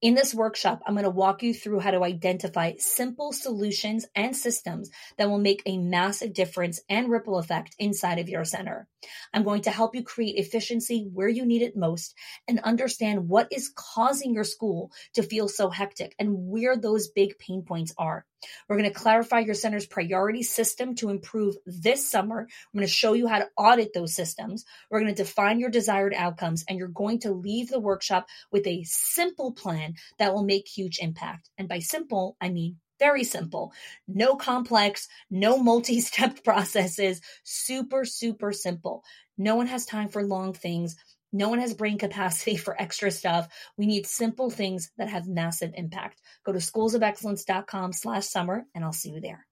In this workshop, I'm going to walk you through how to identify simple solutions and systems that will make a massive difference and ripple effect inside of your center. I'm going to help you create efficiency where you need it most and understand what is causing your school to feel so hectic and where those big pain points are. We're going to clarify your center's priority system to improve this summer. I'm going to show you how to audit those systems. We're going to define your desired outcomes, and you're going to leave the workshop with a simple plan that will make huge impact. And by simple, I mean very simple. No complex, no multi step processes. Super, super simple. No one has time for long things. No one has brain capacity for extra stuff. We need simple things that have massive impact. Go to schoolsofexcellence.com slash summer and I'll see you there.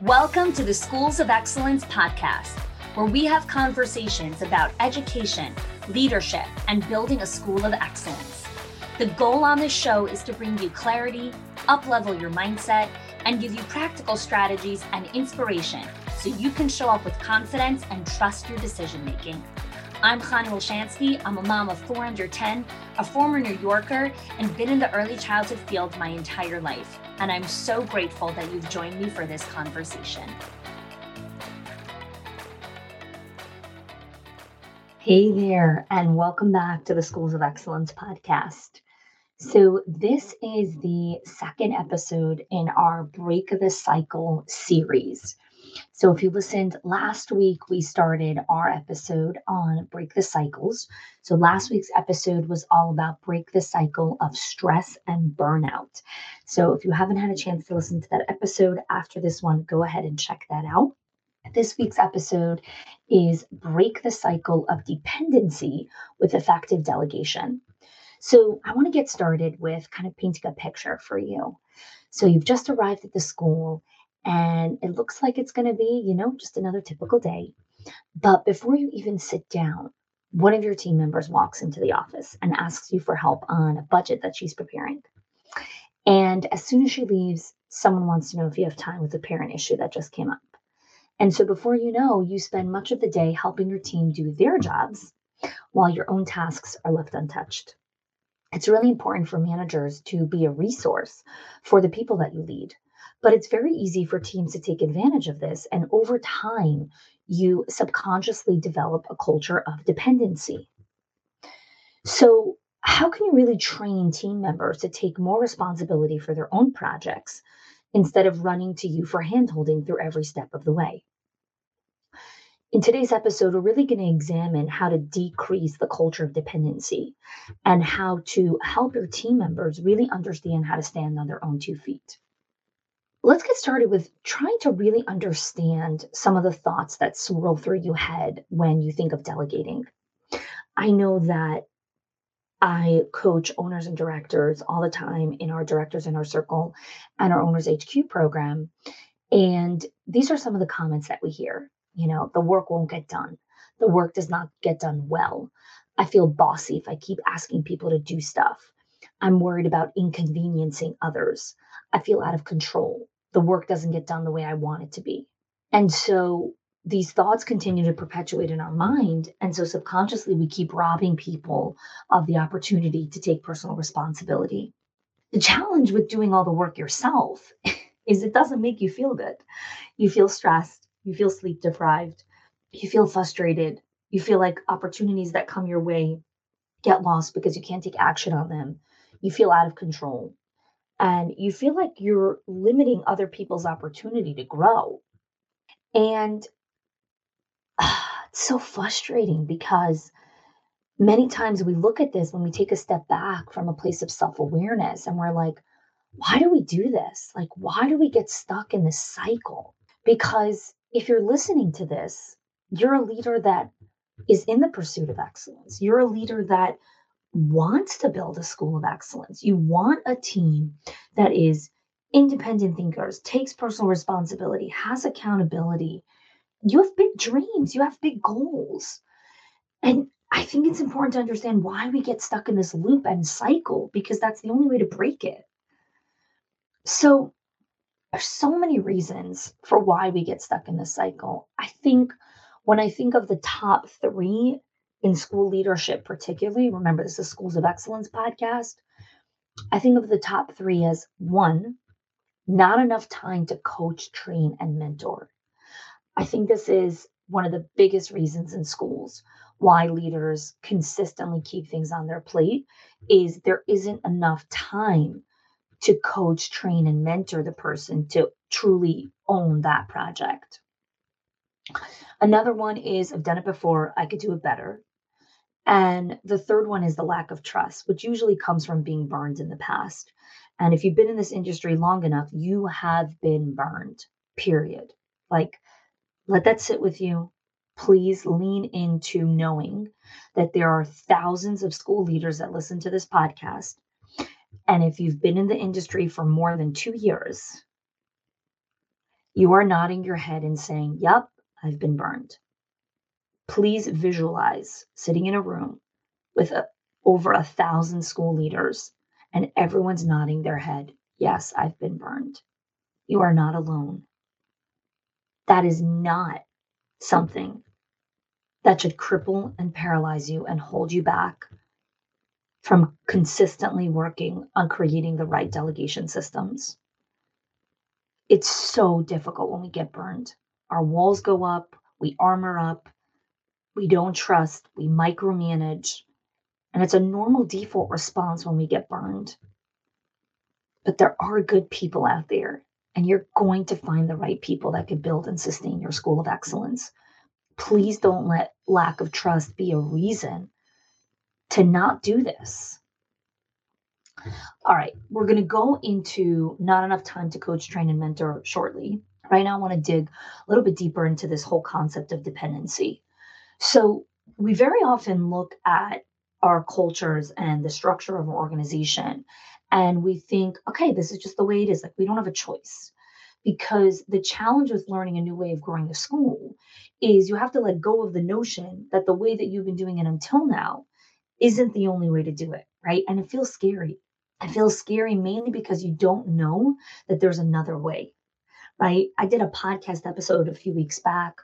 Welcome to the Schools of Excellence podcast, where we have conversations about education, leadership, and building a school of excellence. The goal on this show is to bring you clarity, uplevel your mindset, and give you practical strategies and inspiration so you can show up with confidence and trust your decision making. I'm Chanie Wilschanski. I'm a mom of four under 10, a former New Yorker, and been in the early childhood field my entire life. And I'm so grateful that you've joined me for this conversation. Hey there, and welcome back to the Schools of Excellence podcast. So, this is the second episode in our Break the Cycle series. So, if you listened last week, we started our episode on Break the Cycles. So, last week's episode was all about break the cycle of stress and burnout. So, if you haven't had a chance to listen to that episode after this one, go ahead and check that out. This week's episode is Break the Cycle of Dependency with Effective Delegation. So, I want to get started with kind of painting a picture for you. So, you've just arrived at the school and it looks like it's going to be, you know, just another typical day. But before you even sit down, one of your team members walks into the office and asks you for help on a budget that she's preparing. And as soon as she leaves, someone wants to know if you have time with a parent issue that just came up. And so before you know, you spend much of the day helping your team do their jobs while your own tasks are left untouched. It's really important for managers to be a resource for the people that you lead but it's very easy for teams to take advantage of this. And over time, you subconsciously develop a culture of dependency. So, how can you really train team members to take more responsibility for their own projects instead of running to you for handholding through every step of the way? In today's episode, we're really going to examine how to decrease the culture of dependency and how to help your team members really understand how to stand on their own two feet let's get started with trying to really understand some of the thoughts that swirl through your head when you think of delegating. I know that I coach owners and directors all the time in our Directors Inner Circle and our Owners HQ program. And these are some of the comments that we hear. You know, the work won't get done. The work does not get done well. I feel bossy if I keep asking people to do stuff. I'm worried about inconveniencing others. I feel out of control the work doesn't get done the way I want it to be. And so these thoughts continue to perpetuate in our mind. And so subconsciously, we keep robbing people of the opportunity to take personal responsibility. The challenge with doing all the work yourself is it doesn't make you feel good. You feel stressed, you feel sleep deprived, you feel frustrated, you feel like opportunities that come your way get lost because you can't take action on them. You feel out of control and you feel like you're limiting other people's opportunity to grow. And uh, it's so frustrating because many times we look at this when we take a step back from a place of self awareness and we're like, why do we do this? Like, why do we get stuck in this cycle? Because if you're listening to this, you're a leader that is in the pursuit of excellence. You're a leader that wants to build a school of excellence. You want a team that is independent thinkers, takes personal responsibility, has accountability. You have big dreams, you have big goals. And I think it's important to understand why we get stuck in this loop and cycle because that's the only way to break it. So, there's so many reasons for why we get stuck in this cycle. I think when I think of the top three in school leadership, particularly, remember this is Schools of Excellence podcast. I think of the top three as one, not enough time to coach, train, and mentor. I think this is one of the biggest reasons in schools why leaders consistently keep things on their plate is there isn't enough time to coach, train, and mentor the person to truly own that project. Another one is I've done it before, I could do it better. And the third one is the lack of trust, which usually comes from being burned in the past. And if you've been in this industry long enough, you have been burned, period. Like, let that sit with you. Please lean into knowing that there are thousands of school leaders that listen to this podcast and if you've been in the industry for more than two years, you are nodding your head and saying, Yep, I've been burned. Please visualize sitting in a room with a, over a thousand school leaders and everyone's nodding their head. Yes, I've been burned. You are not alone. That is not something that should cripple and paralyze you and hold you back from consistently working on creating the right delegation systems. It's so difficult when we get burned. Our walls go up, we armor up, we don't trust, we micromanage, and it's a normal default response when we get burned. But there are good people out there, and you're going to find the right people that can build and sustain your school of excellence. Please don't let lack of trust be a reason to not do this. All right, we're going to go into not enough time to coach, train, and mentor shortly. Right now, I want to dig a little bit deeper into this whole concept of dependency. So, we very often look at our cultures and the structure of our organization, and we think, okay, this is just the way it is. Like, we don't have a choice. Because the challenge with learning a new way of growing a school is you have to let go of the notion that the way that you've been doing it until now isn't the only way to do it, right? And it feels scary. It feels scary mainly because you don't know that there's another way, right? I did a podcast episode a few weeks back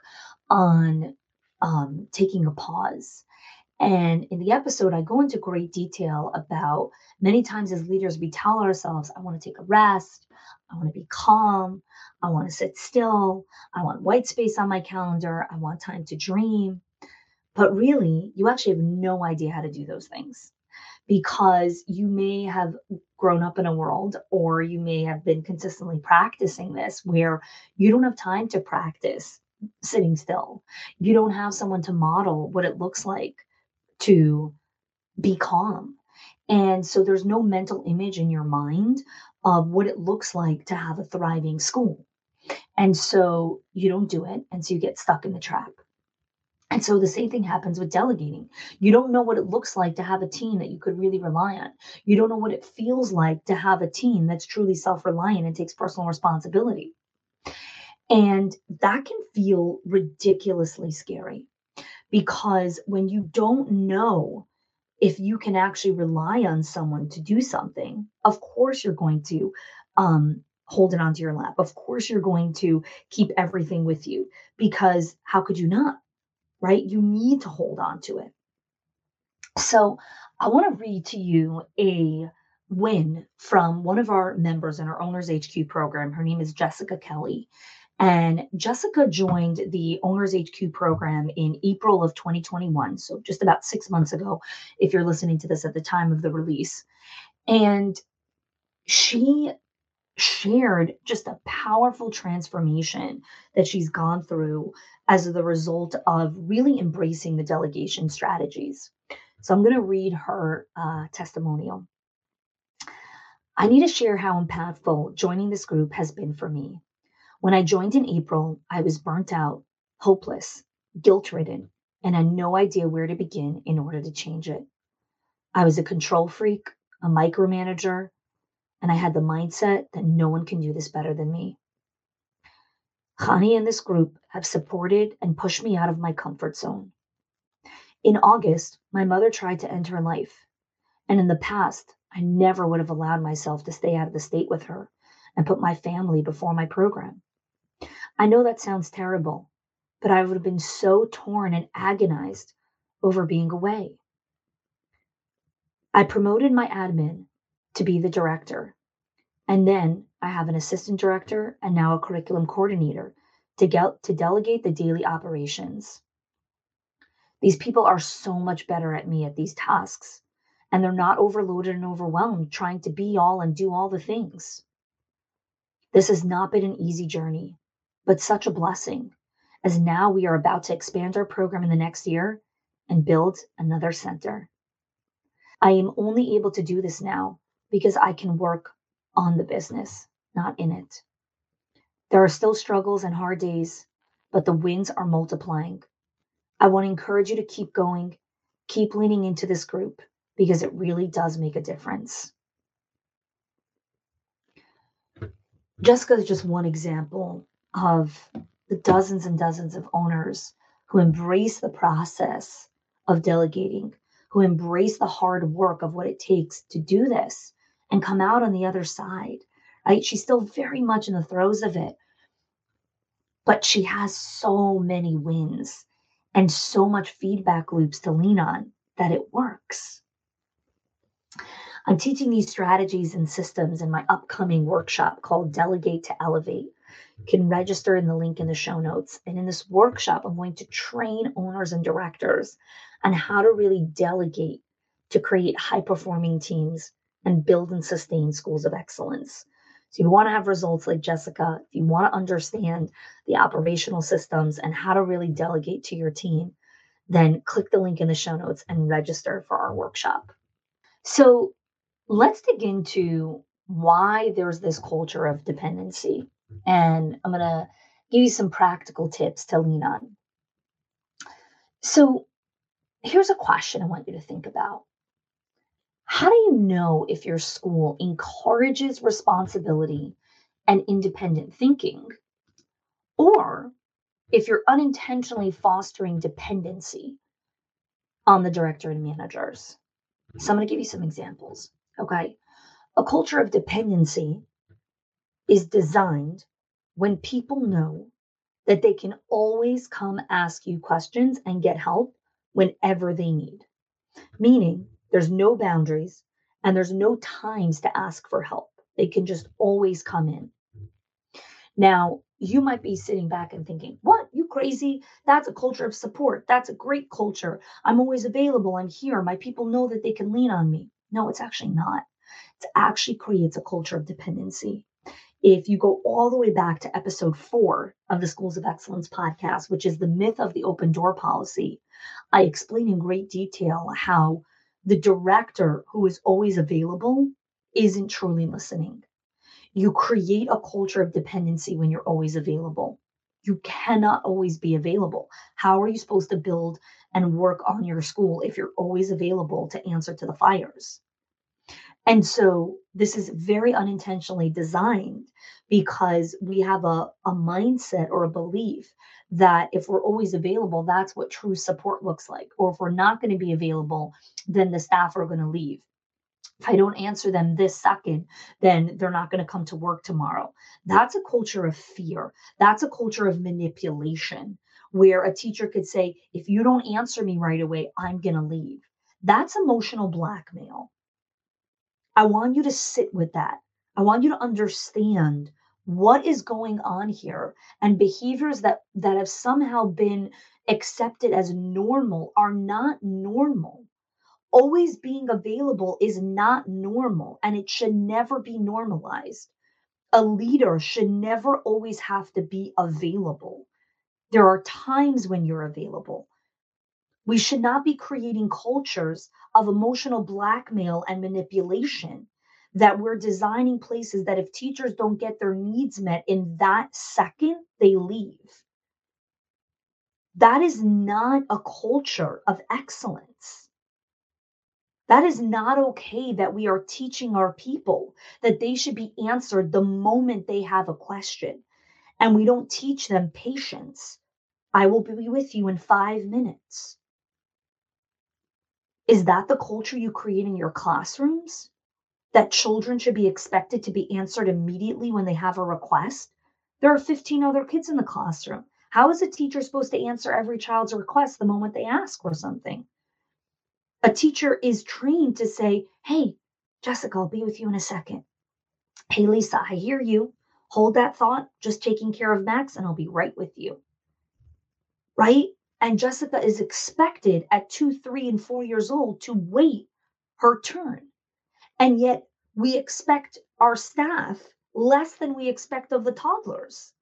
on um, taking a pause. And in the episode, I go into great detail about many times as leaders, we tell ourselves, I want to take a rest. I want to be calm. I want to sit still. I want white space on my calendar. I want time to dream. But really, you actually have no idea how to do those things because you may have grown up in a world or you may have been consistently practicing this where you don't have time to practice sitting still. You don't have someone to model what it looks like to be calm. And so there's no mental image in your mind of what it looks like to have a thriving school. And so you don't do it. And so you get stuck in the trap. And so the same thing happens with delegating. You don't know what it looks like to have a team that you could really rely on. You don't know what it feels like to have a team that's truly self reliant and takes personal responsibility. And that can feel ridiculously scary because when you don't know if you can actually rely on someone to do something, of course you're going to um, hold it onto your lap. Of course you're going to keep everything with you because how could you not? right? You need to hold on to it. So I want to read to you a win from one of our members in our Owners HQ program. Her name is Jessica Kelly. And Jessica joined the Owners HQ program in April of 2021. So just about six months ago, if you're listening to this at the time of the release. And she shared just a powerful transformation that she's gone through as the result of really embracing the delegation strategies. So I'm going to read her uh, testimonial. I need to share how impactful joining this group has been for me. When I joined in April, I was burnt out, hopeless, guilt ridden, and had no idea where to begin in order to change it. I was a control freak, a micromanager, and I had the mindset that no one can do this better than me. Chanie and this group have supported and pushed me out of my comfort zone. In August, my mother tried to end her life. And in the past, I never would have allowed myself to stay out of the state with her and put my family before my program. I know that sounds terrible, but I would have been so torn and agonized over being away. I promoted my admin to be the director. And then I have an assistant director and now a curriculum coordinator to, get, to delegate the daily operations. These people are so much better at me at these tasks, and they're not overloaded and overwhelmed trying to be all and do all the things. This has not been an easy journey, but such a blessing, as now we are about to expand our program in the next year and build another center. I am only able to do this now because I can work on the business, not in it. There are still struggles and hard days, but the wins are multiplying. I want to encourage you to keep going, keep leaning into this group because it really does make a difference. Jessica is just one example of the dozens and dozens of owners who embrace the process of delegating, who embrace the hard work of what it takes to do this and come out on the other side. Right? She's still very much in the throes of it, but she has so many wins and so much feedback loops to lean on that it works. I'm teaching these strategies and systems in my upcoming workshop called Delegate to Elevate. Can register in the link in the show notes. And in this workshop, I'm going to train owners and directors on how to really delegate to create high performing teams and build and sustain schools of excellence. So, if you want to have results like Jessica, if you want to understand the operational systems and how to really delegate to your team, then click the link in the show notes and register for our workshop. So, let's dig into why there's this culture of dependency. And I'm going to give you some practical tips to lean on. So, here's a question I want you to think about how do you know if your school encourages responsibility and independent thinking, or if you're unintentionally fostering dependency on the director and managers? So, I'm going to give you some examples. Okay. A culture of dependency is designed when people know that they can always come ask you questions and get help whenever they need. Meaning, there's no boundaries and there's no times to ask for help. They can just always come in. Now, you might be sitting back and thinking, What? You crazy? That's a culture of support. That's a great culture. I'm always available. I'm here. My people know that they can lean on me. No, it's actually not. It actually creates a culture of dependency. If you go all the way back to episode four of the Schools of Excellence podcast, which is the myth of the open door policy, I explain in great detail how the director who is always available isn't truly listening. You create a culture of dependency when you're always available. You cannot always be available. How are you supposed to build and work on your school if you're always available to answer to the fires? And so this is very unintentionally designed because we have a, a mindset or a belief that if we're always available, that's what true support looks like. Or if we're not going to be available, then the staff are going to leave. If I don't answer them this second, then they're not going to come to work tomorrow. That's a culture of fear. That's a culture of manipulation where a teacher could say, if you don't answer me right away, I'm going to leave. That's emotional blackmail. I want you to sit with that. I want you to understand what is going on here and behaviors that that have somehow been accepted as normal are not normal. Always being available is not normal and it should never be normalized. A leader should never always have to be available. There are times when you're available we should not be creating cultures of emotional blackmail and manipulation that we're designing places that if teachers don't get their needs met in that second, they leave. That is not a culture of excellence. That is not okay that we are teaching our people that they should be answered the moment they have a question. And we don't teach them patience. I will be with you in five minutes. Is that the culture you create in your classrooms? That children should be expected to be answered immediately when they have a request? There are 15 other kids in the classroom. How is a teacher supposed to answer every child's request the moment they ask for something? A teacher is trained to say, Hey, Jessica, I'll be with you in a second. Hey, Lisa, I hear you. Hold that thought, just taking care of Max, and I'll be right with you. Right? And Jessica is expected at two, three, and four years old to wait her turn. And yet we expect our staff less than we expect of the toddlers.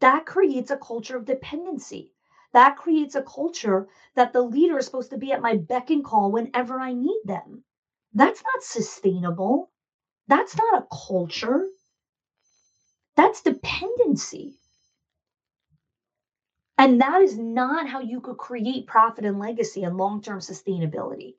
That creates a culture of dependency. That creates a culture that the leader is supposed to be at my beck and call whenever I need them. That's not sustainable. That's not a culture. That's dependency. And that is not how you could create profit and legacy and long term sustainability.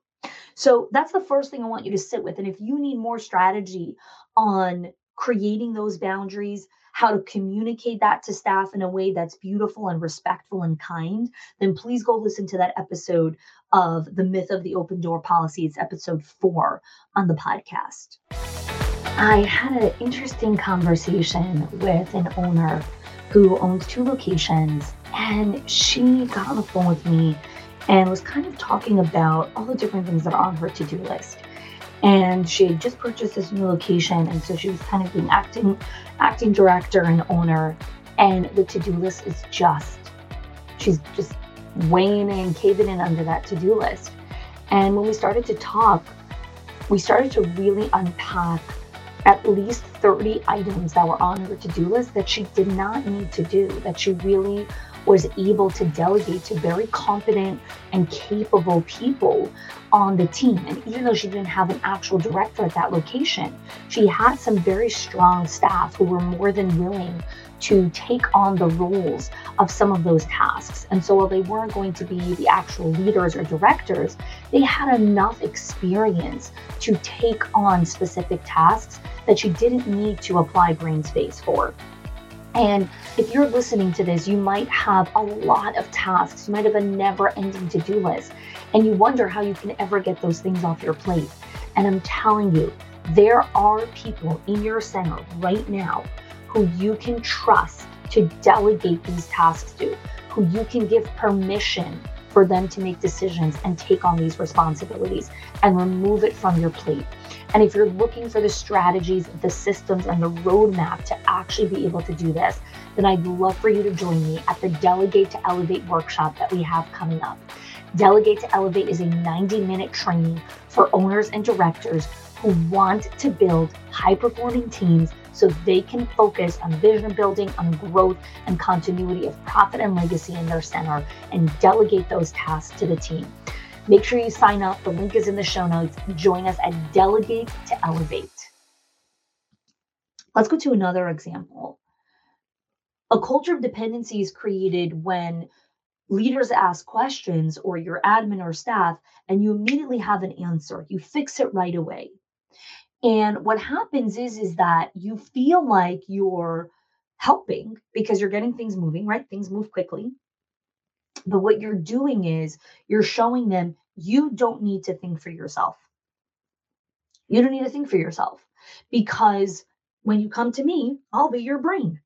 So that's the first thing I want you to sit with. And if you need more strategy on creating those boundaries, how to communicate that to staff in a way that's beautiful and respectful and kind, then please go listen to that episode of The Myth of the Open Door Policy. It's episode four on the podcast. I had an interesting conversation with an owner who owns two locations, and she got on the phone with me and was kind of talking about all the different things that are on her to do list. And she had just purchased this new location, and so she was kind of being acting, acting director and owner. And the to do list is just, she's just weighing in, caving in under that to do list. And when we started to talk, we started to really unpack at least 30 items that were on her to do list that she did not need to do, that she really was able to delegate to very competent and capable people on the team. And even though she didn't have an actual director at that location, she had some very strong staff who were more than willing to take on the roles of some of those tasks. And so while they weren't going to be the actual leaders or directors, they had enough experience to take on specific tasks that she didn't need to apply brain space for. And if you're listening to this, you might have a lot of tasks. You might have a never ending to do list, and you wonder how you can ever get those things off your plate. And I'm telling you, there are people in your center right now who you can trust to delegate these tasks to, who you can give permission for them to make decisions and take on these responsibilities and remove it from your plate. And if you're looking for the strategies, the systems, and the roadmap to actually be able to do this, then I'd love for you to join me at the Delegate to Elevate workshop that we have coming up. Delegate to Elevate is a 90 minute training for owners and directors who want to build high performing teams so they can focus on vision building, on growth, and continuity of profit and legacy in their center and delegate those tasks to the team. Make sure you sign up. The link is in the show notes. Join us at Delegate to Elevate. Let's go to another example. A culture of dependency is created when leaders ask questions or your admin or staff, and you immediately have an answer. You fix it right away. And what happens is, is that you feel like you're helping because you're getting things moving, right? Things move quickly. But what you're doing is you're showing them you don't need to think for yourself. You don't need to think for yourself because when you come to me, I'll be your brain.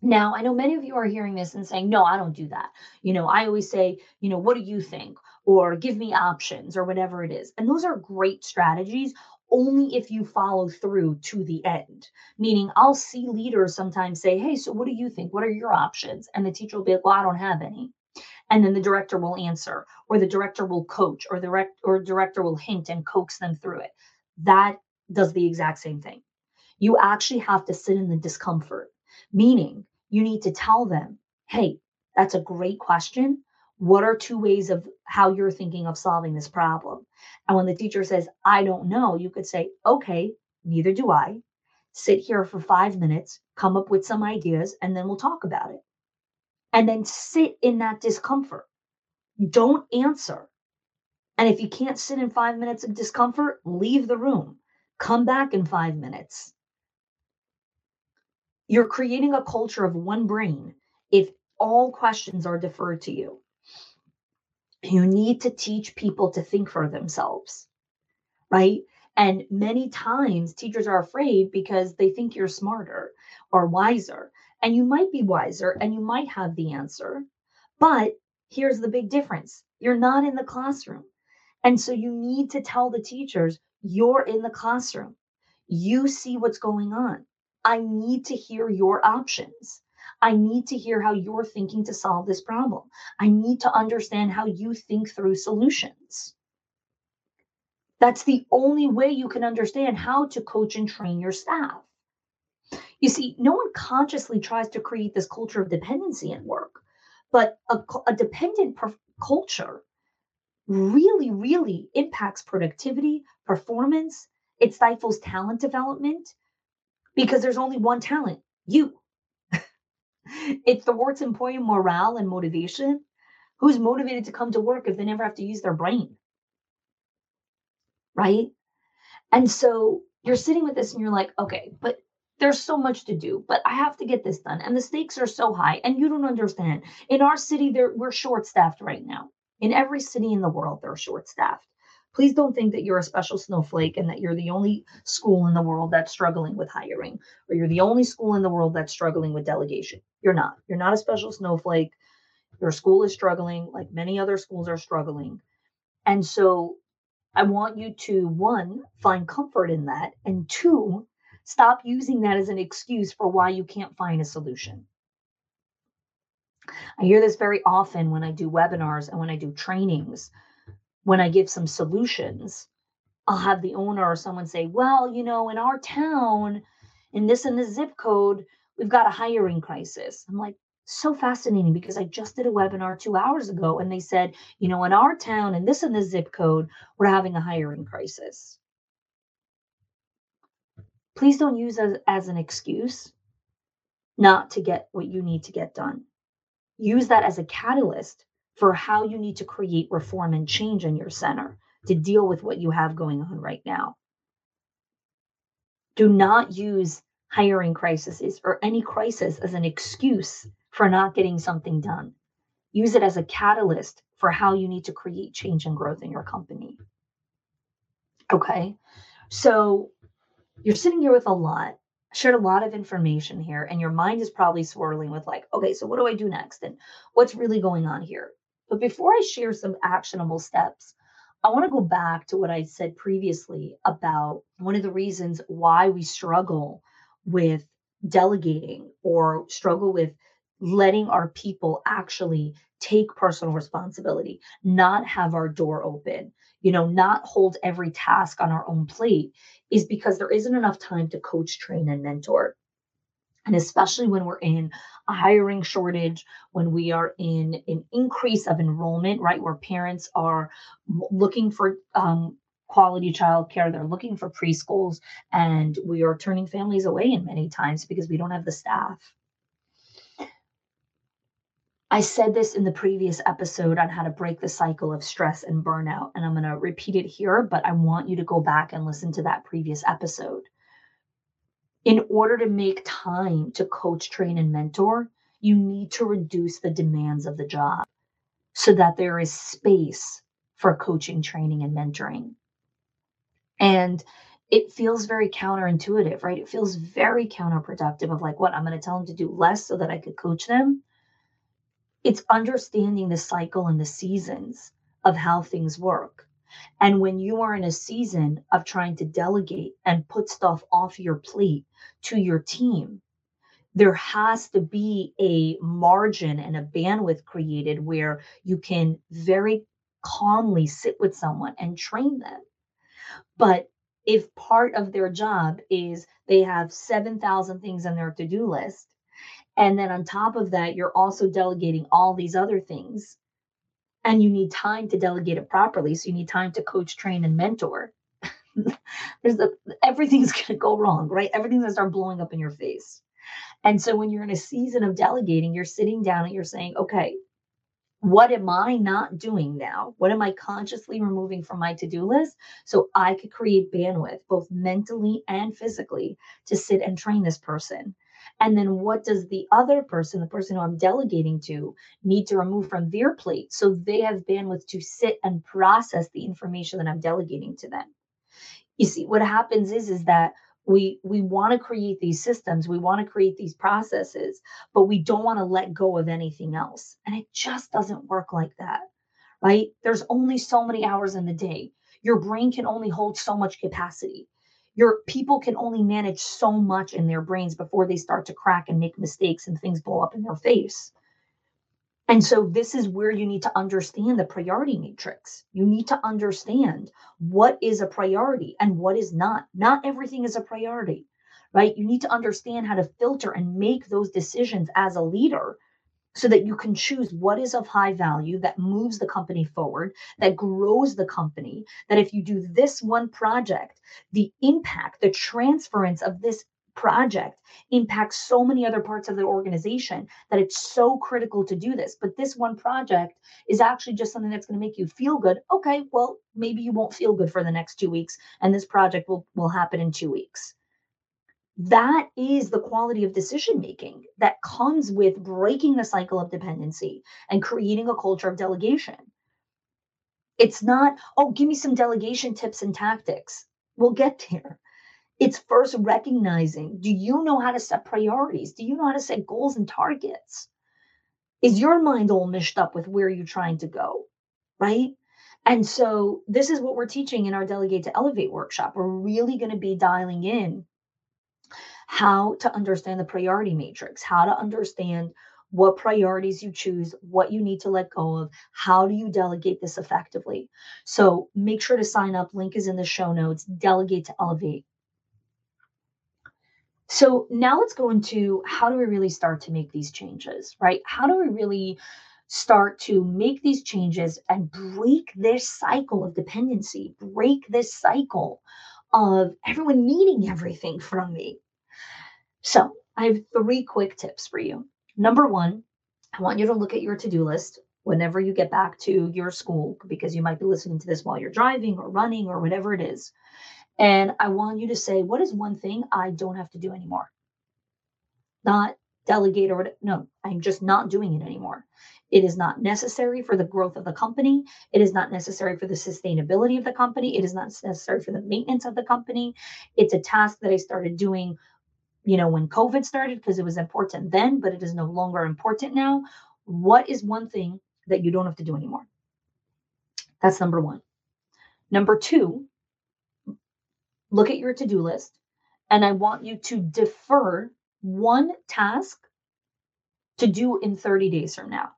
Now, I know many of you are hearing this and saying, no, I don't do that. You know, I always say, you know, what do you think? Or give me options or whatever it is. And those are great strategies only if you follow through to the end. Meaning, I'll see leaders sometimes say, Hey, so what do you think? What are your options? And the teacher will be like, Well, I don't have any. And then the director will answer, or the director will coach, or the rec- or director will hint and coax them through it. That does the exact same thing. You actually have to sit in the discomfort, meaning you need to tell them, Hey, that's a great question. What are two ways of how you're thinking of solving this problem? And when the teacher says, I don't know, you could say, okay, neither do I. Sit here for five minutes, come up with some ideas, and then we'll talk about it. And then sit in that discomfort. Don't answer. And if you can't sit in five minutes of discomfort, leave the room. Come back in five minutes. You're creating a culture of one brain if all questions are deferred to you. You need to teach people to think for themselves, right? And many times teachers are afraid because they think you're smarter or wiser. And you might be wiser and you might have the answer. But here's the big difference you're not in the classroom. And so you need to tell the teachers you're in the classroom. You see what's going on. I need to hear your options. I need to hear how you're thinking to solve this problem. I need to understand how you think through solutions. That's the only way you can understand how to coach and train your staff. You see, no one consciously tries to create this culture of dependency in work, but a, a dependent per- culture really, really impacts productivity, performance. It stifles talent development because there's only one talent you. It thwarts employee morale and motivation. Who's motivated to come to work if they never have to use their brain? Right? And so you're sitting with this and you're like, okay, but there's so much to do, but I have to get this done. And the stakes are so high. And you don't understand. In our city, there we're short staffed right now. In every city in the world, they're short staffed. Please don't think that you're a special snowflake and that you're the only school in the world that's struggling with hiring, or you're the only school in the world that's struggling with delegation. You're not. You're not a special snowflake. Your school is struggling, like many other schools are struggling. And so I want you to, one, find comfort in that, and two, stop using that as an excuse for why you can't find a solution. I hear this very often when I do webinars and when I do trainings when I give some solutions, I'll have the owner or someone say, Well, you know, in our town, in this and this zip code, we've got a hiring crisis. I'm like, so fascinating because I just did a webinar two hours ago and they said, you know, in our town and this and this zip code, we're having a hiring crisis. Please don't use as, as an excuse not to get what you need to get done. Use that as a catalyst for how you need to create reform and change in your center to deal with what you have going on right now. Do not use hiring crises or any crisis as an excuse for not getting something done. Use it as a catalyst for how you need to create change and growth in your company. Okay. So you're sitting here with a lot shared a lot of information here and your mind is probably swirling with like okay so what do i do next and what's really going on here but before I share some actionable steps, I want to go back to what I said previously about one of the reasons why we struggle with delegating or struggle with letting our people actually take personal responsibility, not have our door open, you know, not hold every task on our own plate is because there isn't enough time to coach, train, and mentor. And especially when we're in a hiring shortage, when we are in an increase of enrollment, right, where parents are looking for um, quality childcare, they're looking for preschools, and we are turning families away in many times because we don't have the staff. I said this in the previous episode on how to break the cycle of stress and burnout, and I'm going to repeat it here, but I want you to go back and listen to that previous episode in order to make time to coach, train, and mentor, you need to reduce the demands of the job so that there is space for coaching, training, and mentoring. And it feels very counterintuitive, right? It feels very counterproductive of like, what I'm going to tell them to do less so that I could coach them. It's understanding the cycle and the seasons of how things work. And when you are in a season of trying to delegate and put stuff off your plate to your team, there has to be a margin and a bandwidth created where you can very calmly sit with someone and train them. But if part of their job is they have 7,000 things on their to do list, and then on top of that, you're also delegating all these other things, and you need time to delegate it properly. So you need time to coach, train, and mentor. There's the everything's gonna go wrong, right? Everything's gonna start blowing up in your face. And so when you're in a season of delegating, you're sitting down and you're saying, okay, what am I not doing now? What am I consciously removing from my to do list so I could create bandwidth, both mentally and physically, to sit and train this person? And then what does the other person, the person who I'm delegating to, need to remove from their plate so they have bandwidth to sit and process the information that I'm delegating to them? You see, what happens is is that we we want to create these systems, we want to create these processes, but we don't want to let go of anything else. And it just doesn't work like that. Right? There's only so many hours in the day. Your brain can only hold so much capacity your people can only manage so much in their brains before they start to crack and make mistakes and things blow up in their face. And so, this is where you need to understand the priority matrix. You need to understand what is a priority and what is not. Not everything is a priority, right? You need to understand how to filter and make those decisions as a leader so that you can choose what is of high value that moves the company forward, that grows the company. That if you do this one project, the impact, the transference of this project impacts so many other parts of the organization that it's so critical to do this. But this one project is actually just something that's going to make you feel good. Okay, well, maybe you won't feel good for the next two weeks, and this project will, will happen in two weeks that is the quality of decision making that comes with breaking the cycle of dependency and creating a culture of delegation. It's not, oh, give me some delegation tips and tactics. We'll get there. It's first recognizing do you know how to set priorities? Do you know how to set goals and targets? Is your mind all mished up with where you're trying to go? Right? And so, this is what we're teaching in our Delegate to Elevate workshop. We're really going to be dialing in how to understand the priority matrix, how to understand what priorities you choose, what you need to let go of, how do you delegate this effectively. So make sure to sign up. Link is in the show notes. Delegate to elevate. So now let's go into how do we really start to make these changes, right? How do we really start to make these changes and break this cycle of dependency, break this cycle of everyone needing everything from me, so I have three quick tips for you. Number one, I want you to look at your to do list whenever you get back to your school, because you might be listening to this while you're driving or running or whatever it is. And I want you to say, what is one thing I don't have to do anymore? Not delegate or no, I'm just not doing it anymore. It is not necessary for the growth of the company. It is not necessary for the sustainability of the company. It is not necessary for the maintenance of the company. It's a task that I started doing you know, when COVID started because it was important then, but it is no longer important now. What is one thing that you don't have to do anymore? That's number one. Number two, look at your to do list, and I want you to defer one task to do in 30 days from now.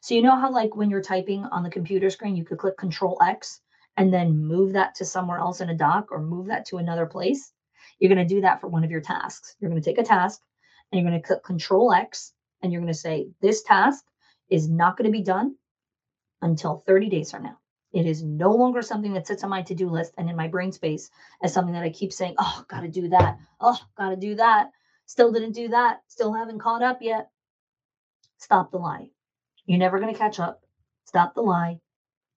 So, you know how, like, when you're typing on the computer screen, you could click Control X and then move that to somewhere else in a doc or move that to another place? You're going to do that for one of your tasks. You're going to take a task and you're going to click Control X and you're going to say, This task is not going to be done until 30 days from now. It is no longer something that sits on my to do list and in my brain space as something that I keep saying, Oh, got to do that. Oh, got to do that. Still didn't do that. Still haven't caught up yet. Stop the lie. You're never going to catch up. Stop the lie.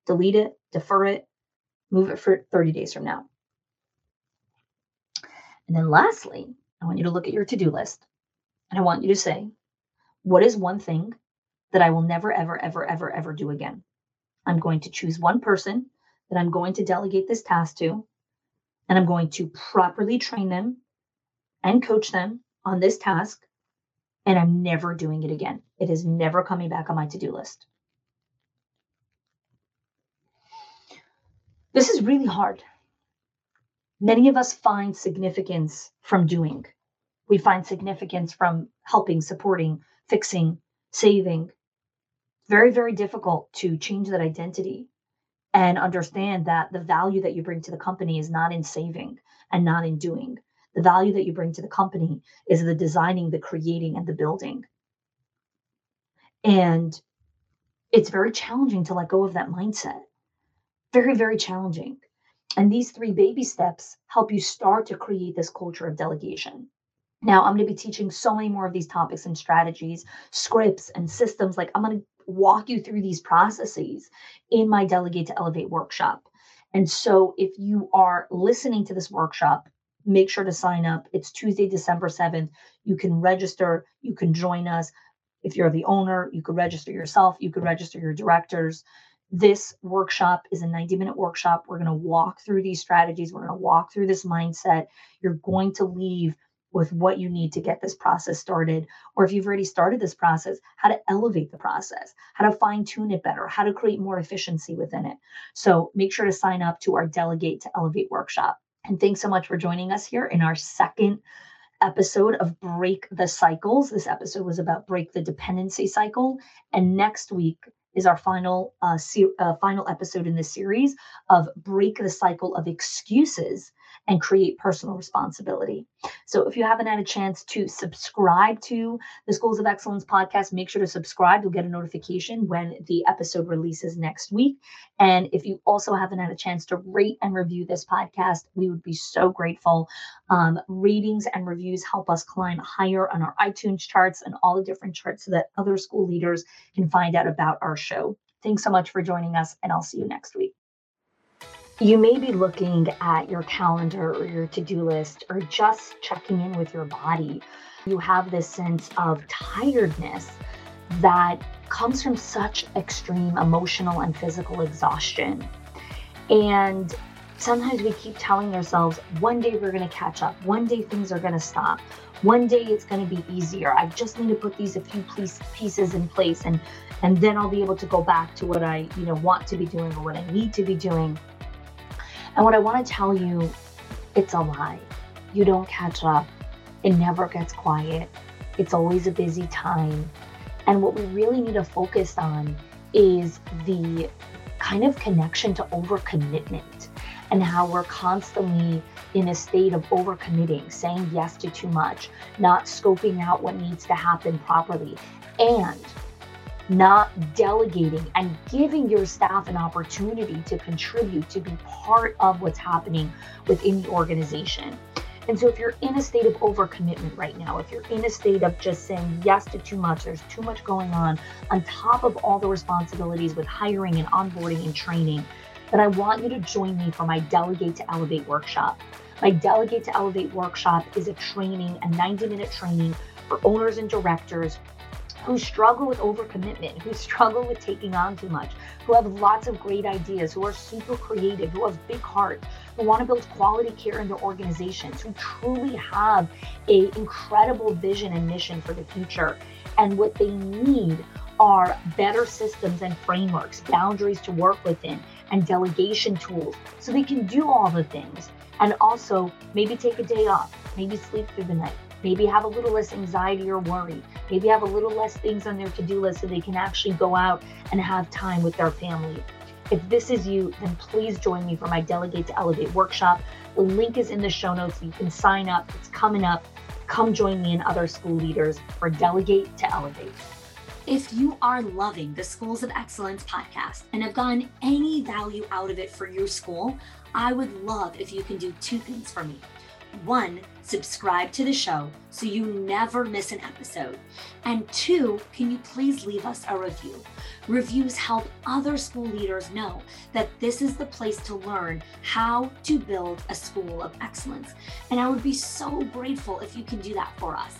Delete it, defer it, move it for 30 days from now. And then lastly, I want you to look at your to do list and I want you to say, what is one thing that I will never, ever, ever, ever, ever do again? I'm going to choose one person that I'm going to delegate this task to, and I'm going to properly train them and coach them on this task. And I'm never doing it again. It is never coming back on my to do list. This is really hard many of us find significance from doing. We find significance from helping, supporting, fixing, saving. Very, very difficult to change that identity and understand that the value that you bring to the company is not in saving and not in doing. The value that you bring to the company is the designing, the creating, and the building. And it's very challenging to let go of that mindset. Very, very challenging. And these three baby steps help you start to create this culture of delegation. Now, I'm going to be teaching so many more of these topics and strategies, scripts, and systems. Like, I'm going to walk you through these processes in my Delegate to Elevate workshop. And so, if you are listening to this workshop, make sure to sign up. It's Tuesday, December 7th. You can register, you can join us. If you're the owner, you could register yourself, you could register your directors. This workshop is a 90 minute workshop. We're going to walk through these strategies, we're going to walk through this mindset. You're going to leave with what you need to get this process started. Or if you've already started this process, how to elevate the process, how to fine tune it better, how to create more efficiency within it. So make sure to sign up to our Delegate to Elevate workshop. And thanks so much for joining us here in our second episode of Break the Cycles. This episode was about break the dependency cycle. And next week, is our final uh, se- uh, final episode in this series of break the cycle of excuses and create personal responsibility. So if you haven't had a chance to subscribe to the Schools of Excellence podcast, make sure to subscribe. You'll get a notification when the episode releases next week. And if you also haven't had a chance to rate and review this podcast, we would be so grateful. Um, ratings and reviews help us climb higher on our iTunes charts and all the different charts so that other school leaders can find out about our show. Thanks so much for joining us, and I'll see you next week. You may be looking at your calendar or your to do list or just checking in with your body. You have this sense of tiredness that comes from such extreme emotional and physical exhaustion. And sometimes we keep telling ourselves, one day we're going to catch up, one day things are going to stop, one day it's going to be easier. I just need to put these a few pieces in place and and then I'll be able to go back to what I, you know, want to be doing or what I need to be doing. And what I want to tell you, it's a lie. You don't catch up. It never gets quiet. It's always a busy time. And what we really need to focus on is the kind of connection to overcommitment and how we're constantly in a state of overcommitting, saying yes to too much, not scoping out what needs to happen properly, and not delegating and giving your staff an opportunity to contribute, to be part of what's happening within the organization. And so, if you're in a state of overcommitment right now, if you're in a state of just saying yes to too much, there's too much going on, on top of all the responsibilities with hiring and onboarding and training, then I want you to join me for my Delegate to Elevate workshop. My Delegate to Elevate workshop is a training, a 90 minute training for owners and directors who struggle with overcommitment, who struggle with taking on too much, who have lots of great ideas, who are super creative, who have big hearts, who want to build quality care in their organizations, who truly have a incredible vision and mission for the future. And what they need are better systems and frameworks, boundaries to work within, and delegation tools so they can do all the things. And also maybe take a day off, maybe sleep through the night, maybe have a little less anxiety or worry, maybe have a little less things on their to do list so they can actually go out and have time with their family. If this is you, then please join me for my Delegate to Elevate workshop. The link is in the show notes. You can sign up, it's coming up. Come join me and other school leaders for Delegate to Elevate. If you are loving the Schools of Excellence podcast and have gotten any value out of it for your school, I would love if you can do two things for me. One, subscribe to the show so you never miss an episode. And two, can you please leave us a review? Reviews help other school leaders know that this is the place to learn how to build a school of excellence. And I would be so grateful if you can do that for us.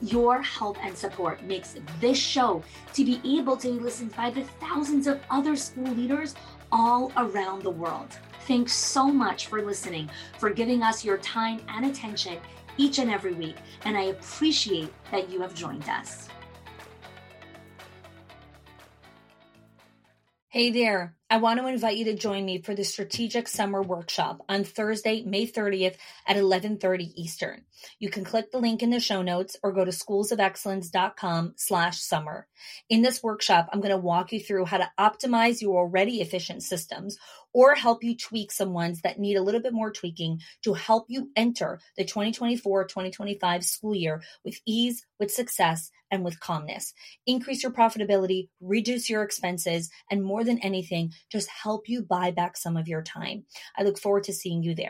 Your help and support makes this show to be able to be listened by the thousands of other school leaders all around the world. Thanks so much for listening, for giving us your time and attention each and every week, and I appreciate that you have joined us. Hey there. I want to invite you to join me for the Strategic Summer Workshop on Thursday, May 30th at 11:30 Eastern. You can click the link in the show notes or go to schoolsofexcellence.com slash summer. In this workshop, I'm going to walk you through how to optimize your already efficient systems or help you tweak some ones that need a little bit more tweaking to help you enter the 2024-2025 school year with ease, with success, and with calmness. Increase your profitability, reduce your expenses, and more than anything, just help you buy back some of your time. I look forward to seeing you there.